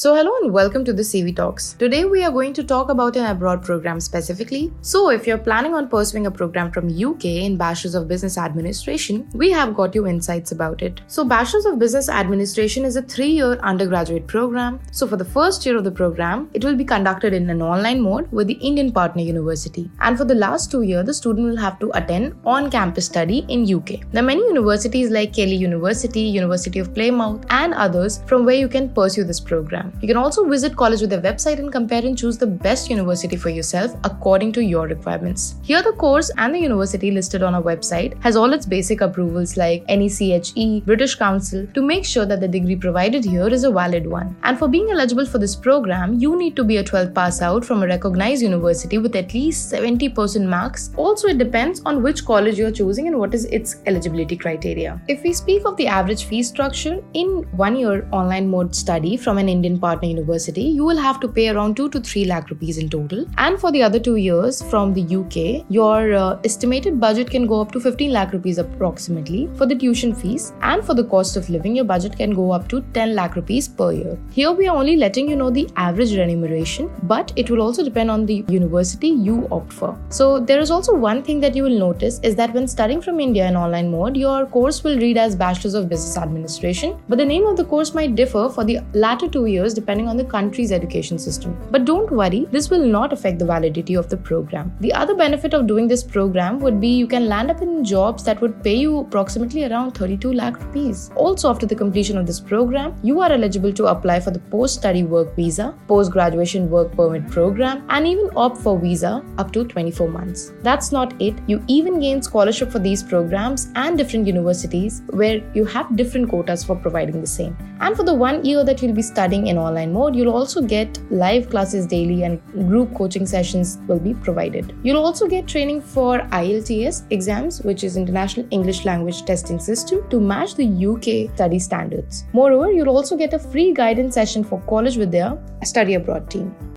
So, hello and welcome to the CV Talks. Today we are going to talk about an abroad program specifically. So, if you're planning on pursuing a program from UK in Bachelor's of Business Administration, we have got you insights about it. So, Bachelor's of Business Administration is a 3-year undergraduate program. So, for the first year of the program, it will be conducted in an online mode with the Indian partner university. And for the last 2 years, the student will have to attend on-campus study in UK. There are many universities like Keele University, University of Plymouth and others from where you can pursue this program. You can also visit College Vidya website and compare and choose the best university for yourself according to your requirements. Here, the course and the university listed on our website has all its basic approvals like NECHE, British Council to make sure that the degree provided here is a valid one. And for being eligible for this program, you need to be a 12th pass out from a recognized university with at least 70% marks. Also, it depends on which college you're choosing and what is its eligibility criteria. If we speak of the average fee structure in one year online mode study from an Indian partner university, you will have to pay around 2 to 3 lakh rupees in total. And for the other two years from the UK, your uh, estimated budget can go up to 15 lakh rupees approximately for the tuition fees. And for the cost of living, your budget can go up to 10 lakh rupees per year. Here we are only letting you know the average remuneration, but it will also depend on the university you opt for. So there is also one thing that you will notice is that when studying from India in online mode, your course will read as Bachelor's of Business Administration, but the name of the course might differ for the latter two years depending on the country's education system. But don't worry, this will not affect the validity of the program. The other benefit of doing this program would be you can land up in jobs that would pay you approximately around 32 lakh rupees. Also, after the completion of this program, you are eligible to apply for the post study work visa, post graduation work permit program, and even opt for visa up to 24 months. That's not it, you even gain scholarship for these programs and different universities where you have different quotas for providing the same. And for the one year that you'll be studying in online mode, you'll also get live classes daily and group coaching sessions will be provided. You'll also get training for IELTS exams, which is International English Language Testing System, to match the UK study standards. Moreover, you'll also get a free guidance session for College Vidya study abroad team.